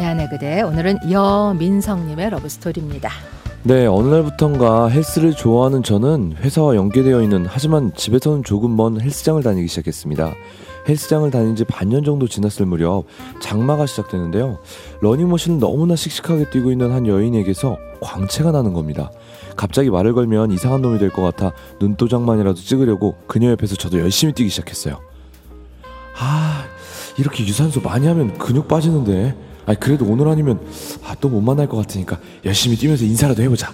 내 안의 그대 오늘은 여민성님의 러브스토리입니다. 네, 어느 날부턴가 헬스를 좋아하는 저는 회사와 연계되어 있는 하지만 집에서는 조금 먼 헬스장을 다니기 시작했습니다. 헬스장을 다닌 지 반년 정도 지났을 무렵 장마가 시작되는데요. 러닝머신을 너무나 씩씩하게 뛰고 있는 한 여인에게서 광채가 나는 겁니다. 갑자기 말을 걸면 이상한 놈이 될 것 같아 눈도장만이라도 찍으려고 그녀 옆에서 저도 열심히 뛰기 시작했어요. 아, 이렇게 유산소 많이 하면 근육 빠지는데. 아, 그래도 오늘 아니면 아, 또 못 만날 것 같으니까 열심히 뛰면서 인사라도 해보자.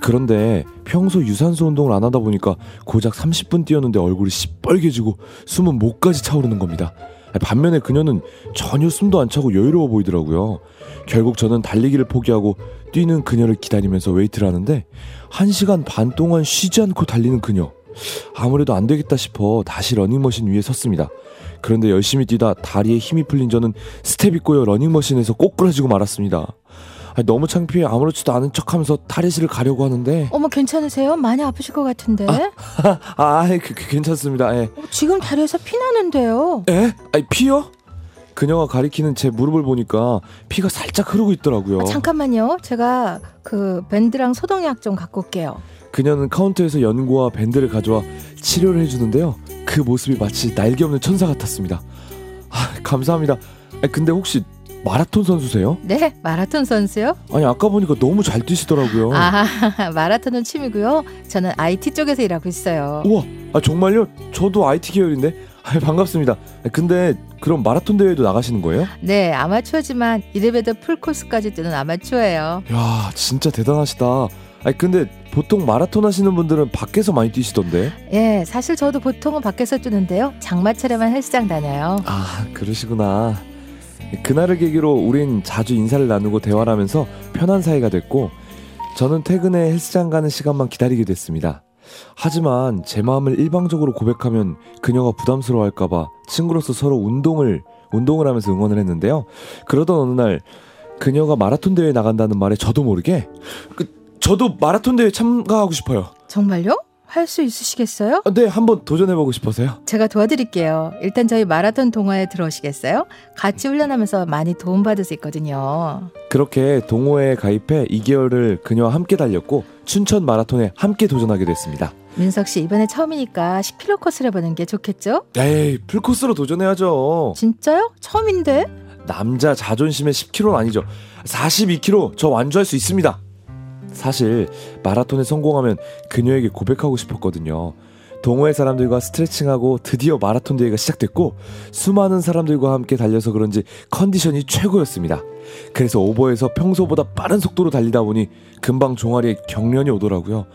그런데 평소 유산소 운동을 안 하다 보니까 고작 30분 뛰었는데 얼굴이 시뻘개지고 숨은 목까지 차오르는 겁니다. 반면에 그녀는 전혀 숨도 안 차고 여유로워 보이더라고요. 결국 저는 달리기를 포기하고 뛰는 그녀를 기다리면서 웨이트를 하는데 1시간 반 동안 쉬지 않고 달리는 그녀. 아무래도 안 되겠다 싶어 다시 러닝머신 위에 섰습니다. 그런데 열심히 뛰다 다리에 힘이 풀린 저는 스텝이 꼬여 러닝머신에서 꼬꾸라지고 말았습니다. 아니, 너무 창피해 아무렇지도 않은 척하면서 탈의실을 가려고 하는데 어머 괜찮으세요? 많이 아프실 것 같은데. 아, 아 그, 그, 괜찮습니다. 예. 어, 지금 다리에서 피 나는데요. 에? 아니 피요? 그녀가 가리키는 제 무릎을 보니까 피가 살짝 흐르고 있더라고요. 아, 잠깐만요. 제가 그 밴드랑 소독약 좀 갖고 올게요. 그녀는 카운터에서 연고와 밴드를 가져와 치료를 해주는데요. 그 모습이 마치 날개 없는 천사 같았습니다. 아, 감사합니다. 아, 근데 혹시 마라톤 선수세요? 네, 마라톤 선수요? 아니 아까 보니까 너무 잘 뛰시더라고요. 아, 마라톤은 취미고요. 저는 IT 쪽에서 일하고 있어요. 우와, 아 정말요? 저도 IT 계열인데. 아, 반갑습니다. 근데 그럼 마라톤 대회도 나가시는 거예요? 네, 아마추어지만 이래봬도 풀코스까지 뛰는 아마추어예요. 야, 진짜 대단하시다. 아니 근데 보통 마라톤 하시는 분들은 밖에서 많이 뛰시던데. 예, 사실 저도 보통은 밖에서 뛰는데요. 장마철에만 헬스장 다녀요. 아, 그러시구나. 그날을 계기로 우린 자주 인사를 나누고 대화를 하면서 편한 사이가 됐고 저는 퇴근에 헬스장 가는 시간만 기다리게 됐습니다. 하지만 제 마음을 일방적으로 고백하면 그녀가 부담스러워할까봐 친구로서 서로 운동을 운동을 하면서 응원을 했는데요. 그러던 어느 날 그녀가 마라톤 대회에 나간다는 말에 저도 모르게 그, 저도 마라톤 대회 참가하고 싶어요. 정말요? 할 수 있으시겠어요? 아, 네, 한번 도전해보고 싶어서요. 제가 도와드릴게요. 일단 저희 마라톤 동호회에 들어오시겠어요? 같이 훈련하면서 많이 도움받을 수 있거든요. 그렇게 동호회에 가입해 2개월을 그녀와 함께 달렸고 춘천 마라톤에 함께 도전하게 됐습니다. 민석 씨 이번에 처음이니까 10km 코스를 해보는 게 좋겠죠? 에이, 풀코스로 도전해야죠. 진짜요? 처음인데? 남자 자존심의 10km는 아니죠. 42km 저 완주할 수 있습니다. 사실 마라톤에 성공하면 그녀에게 고백하고 싶었거든요. 동호회 사람들과 스트레칭하고 드디어 마라톤 대회가 시작됐고 수많은 사람들과 함께 달려서 그런지 컨디션이 최고였습니다. 그래서 오버에서 평소보다 빠른 속도로 달리다 보니 금방 종아리에 경련이 오더라고요.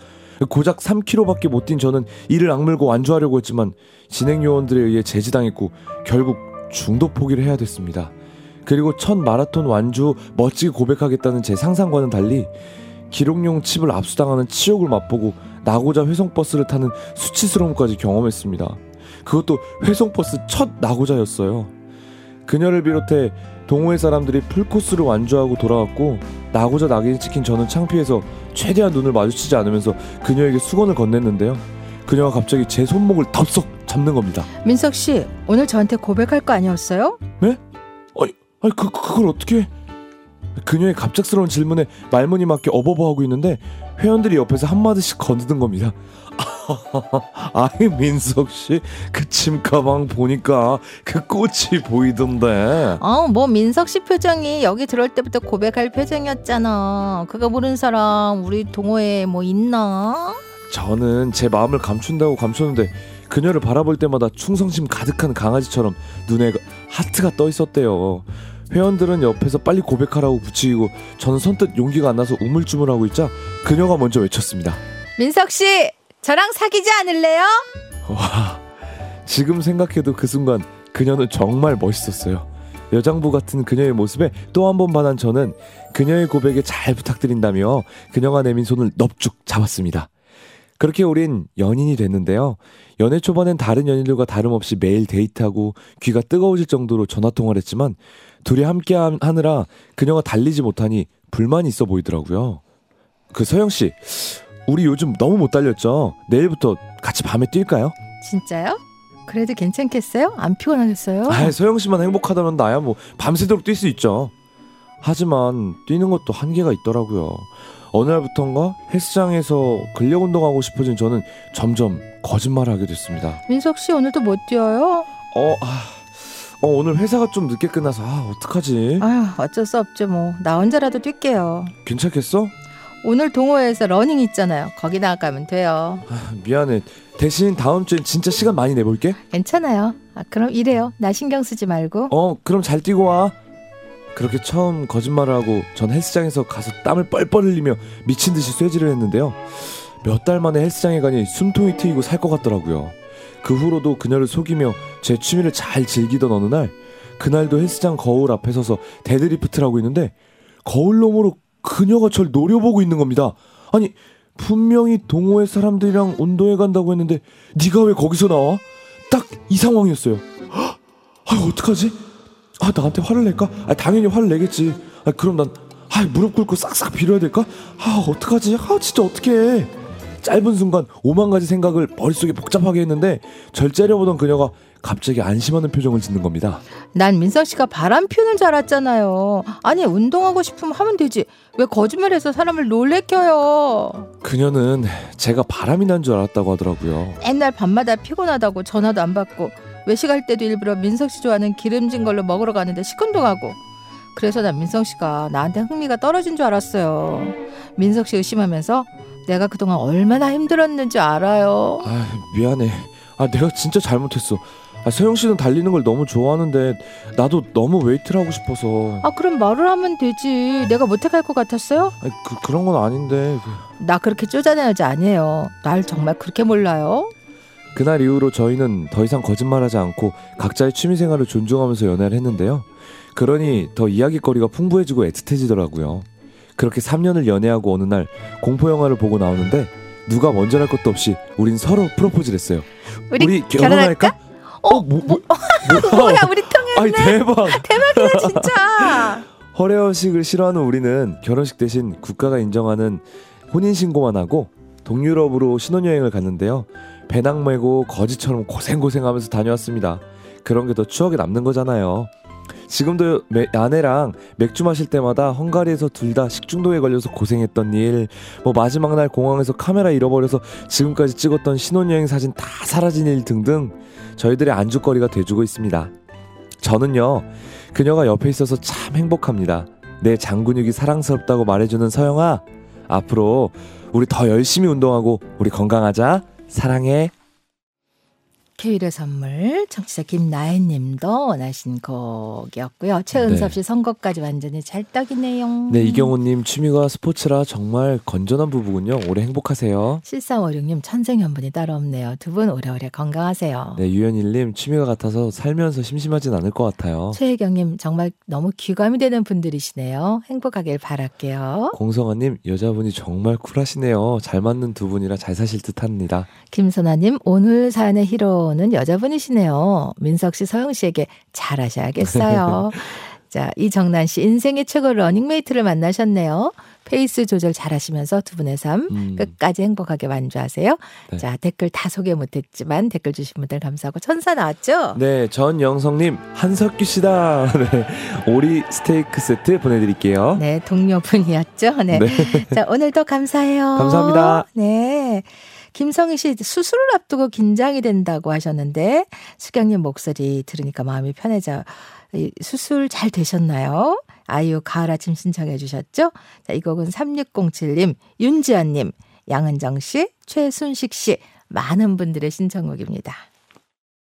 고작 3km밖에 못 뛴 저는 이를 악물고 완주하려고 했지만 진행 요원들에 의해 제지당했고 결국 중도 포기를 해야 됐습니다. 그리고 첫 마라톤 완주 멋지게 고백하겠다는 제 상상과는 달리 기록용 칩을 압수당하는 치욕을 맛보고 나고자 회송버스를 타는 수치스러움까지 경험했습니다. 그것도 회송버스 첫 나고자였어요. 그녀를 비롯해 동호회 사람들이 풀코스를 완주하고 돌아왔고 나고자 낙인이 찍힌 저는 창피해서 최대한 눈을 마주치지 않으면서 그녀에게 수건을 건넸는데요. 그녀가 갑자기 제 손목을 덥석 잡는 겁니다. 민석 씨, 오늘 저한테 고백할 거 아니었어요? 네? 아니, 아니 그 그걸 어떻게? 그녀의 갑작스러운 질문에 말문이 막혀 어버버하고 있는데 회원들이 옆에서 한마디씩 거드는 겁니다. 아이 민석 씨 그 침 가방 보니까 그 꽃이 보이던데. 어, 뭐 민석 씨 표정이 여기 들어올 때부터 고백할 표정이었잖아. 그거 모르는 사람 우리 동호회에 뭐 있나? 저는 제 마음을 감춘다고 감췄는데 그녀를 바라볼 때마다 충성심 가득한 강아지처럼 눈에 하트가 떠 있었대요. 회원들은 옆에서 빨리 고백하라고 부추기고 저는 선뜻 용기가 안 나서 우물쭈물하고 있자 그녀가 먼저 외쳤습니다. 민석 씨, 저랑 사귀지 않을래요? 와, 지금 생각해도 그 순간 그녀는 정말 멋있었어요. 여장부 같은 그녀의 모습에 또 한 번 반한 저는 그녀의 고백에 잘 부탁드린다며 그녀가 내민 손을 넙죽 잡았습니다. 그렇게 우린 연인이 됐는데요. 연애 초반엔 다른 연인들과 다름없이 매일 데이트하고 귀가 뜨거워질 정도로 전화통화를 했지만 둘이 함께 하느라 그녀가 달리지 못하니 불만이 있어 보이더라고요. 그 서영 씨, 우리 요즘 너무 못 달렸죠? 내일부터 같이 밤에 뛸까요? 진짜요? 그래도 괜찮겠어요? 안 피곤하겠어요? 아, 서영 씨만 행복하다면 나야 뭐 밤새도록 뛸 수 있죠. 하지만 뛰는 것도 한계가 있더라고요. 어느 날부턴가 헬스장에서 근력 운동하고 싶어진 저는 점점 거짓말을 하게 됐습니다. 민석 씨 오늘도 못 뛰어요? 어, 아, 어 오늘 회사가 좀 늦게 끝나서 아 어떡하지? 아휴 어쩔 수 없죠 뭐. 나 혼자라도 뛸게요. 괜찮겠어? 오늘 동호회에서 러닝 있잖아요. 거기 나가면 돼요. 아, 미안해. 대신 다음 주엔 진짜 시간 많이 내볼게. 괜찮아요. 아, 그럼 일해요. 나 신경 쓰지 말고. 어, 그럼 잘 뛰고 와. 그렇게 처음 거짓말을 하고 전 헬스장에서 가서 땀을 뻘뻘 흘리며 미친 듯이 쇠질을 했는데요. 몇 달 만에 헬스장에 가니 숨통이 트이고 살 것 같더라고요. 그 후로도 그녀를 속이며 제 취미를 잘 즐기던 어느 날 그날도 헬스장 거울 앞에 서서 데드리프트를 하고 있는데 거울 너머로 그녀가 절 노려보고 있는 겁니다. 아니 분명히 동호회 사람들이랑 운동회 간다고 했는데 네가 왜 거기서 나와? 딱 이 상황이었어요. 아 어떡하지? 아 나한테 화를 낼까? 아 당연히 화를 내겠지. 아 그럼 난 아, 무릎 꿇고 싹싹 빌어야 될까? 아 어떡하지? 아 진짜 어떡해. 짧은 순간 오만 가지 생각을 머릿속에 복잡하게 했는데 절 째려보던 그녀가 갑자기 안심하는 표정을 짓는 겁니다. 난 민석 씨가 바람 피우는 줄 알았잖아요. 아니 운동하고 싶으면 하면 되지. 왜 거짓말해서 사람을 놀래켜요? 그녀는 제가 바람이 난 줄 알았다고 하더라고요. 맨날 밤마다 피곤하다고 전화도 안 받고 외식할 때도 일부러 민석 씨 좋아하는 기름진 걸로 먹으러 가는데 시큰둥하고 그래서 난 민석 씨가 나한테 흥미가 떨어진 줄 알았어요. 민석 씨 의심하면서 내가 그동안 얼마나 힘들었는지 알아요. 아 미안해. 아 내가 진짜 잘못했어. 아, 서영 씨는 달리는 걸 너무 좋아하는데 나도 너무 웨이트를 하고 싶어서. 아 그럼 말을 하면 되지. 내가 못해갈 것 같았어요? 아, 그 그런 건 아닌데. 그... 나 그렇게 쪼잔한 여자 아니에요. 날 정말 그렇게 몰라요? 그날 이후로 저희는 더 이상 거짓말하지 않고 각자의 취미 생활을 존중하면서 연애를 했는데요. 그러니 더 이야기거리가 풍부해지고 애틋해지더라고요. 그렇게 3년을 연애하고 어느 날 공포 영화를 보고 나오는데 누가 먼저랄 것도 없이 우린 서로 프로포즈를 했어요. 우리, 우리 결혼할까? 결혼할까? 어, 뭐, 뭐, 뭐, 뭐 야, 우리 통했네. 아니 대박. 대박이다 진짜. 허례허식을 싫어하는 우리는 결혼식 대신 국가가 인정하는 혼인 신고만 하고 동유럽으로 신혼여행을 갔는데요. 배낭 메고 거지처럼 고생고생하면서 다녀왔습니다. 그런 게 더 추억에 남는 거잖아요. 지금도 매, 아내랑 맥주 마실 때마다 헝가리에서 둘 다 식중독에 걸려서 고생했던 일, 뭐 마지막 날 공항에서 카메라 잃어버려서 지금까지 찍었던 신혼여행 사진 다 사라진 일 등등 저희들의 안주거리가 돼주고 있습니다. 저는요, 그녀가 옆에 있어서 참 행복합니다. 내 장근육이 사랑스럽다고 말해주는 서영아, 앞으로 우리 더 열심히 운동하고 우리 건강하자. 사랑해. 케일의 선물 청취자 김나혜님도 원하신 곡이었고요. 최은섭 씨 네. 선곡까지 완전히 찰떡이네요. 네 이경호 님 취미가 스포츠라 정말 건전한 부부군요. 오래 행복하세요. 7356 님 천생연분이 따로 없네요. 두 분 오래오래 건강하세요. 네 유현일 님 취미가 같아서 살면서 심심하진 않을 것 같아요. 최혜경 님 정말 너무 귀감이 되는 분들이시네요. 행복하길 바랄게요. 공성아 님 여자분이 정말 쿨하시네요. 잘 맞는 두 분이라 잘 사실 듯합니다. 김선아 님 오늘 사연의 히어로는 여자분이시네요. 민석 씨, 서영 씨에게 잘하셔야겠어요. 자, 이정란 씨 인생의 최고 러닝메이트를 만나셨네요. 페이스 조절 잘하시면서 두 분의 삶 음. 끝까지 행복하게 완주하세요. 네. 자 댓글 다 소개 못했지만 댓글 주신 분들 감사하고 천사 나왔죠? 네, 전영성님 한석규 씨다. 네, 오리 스테이크 세트 보내드릴게요. 네, 동료분이었죠. 네. 네. 자 오늘도 감사해요. 감사합니다. 네. 김성희 씨 수술을 앞두고 긴장이 된다고 하셨는데 수경님 목소리 들으니까 마음이 편해져. 수술 잘 되셨나요? 아이유 가을 아침 신청해 주셨죠? 자, 이 곡은 3607님, 윤지연님, 양은정 씨, 최순식 씨, 많은 분들의 신청곡입니다.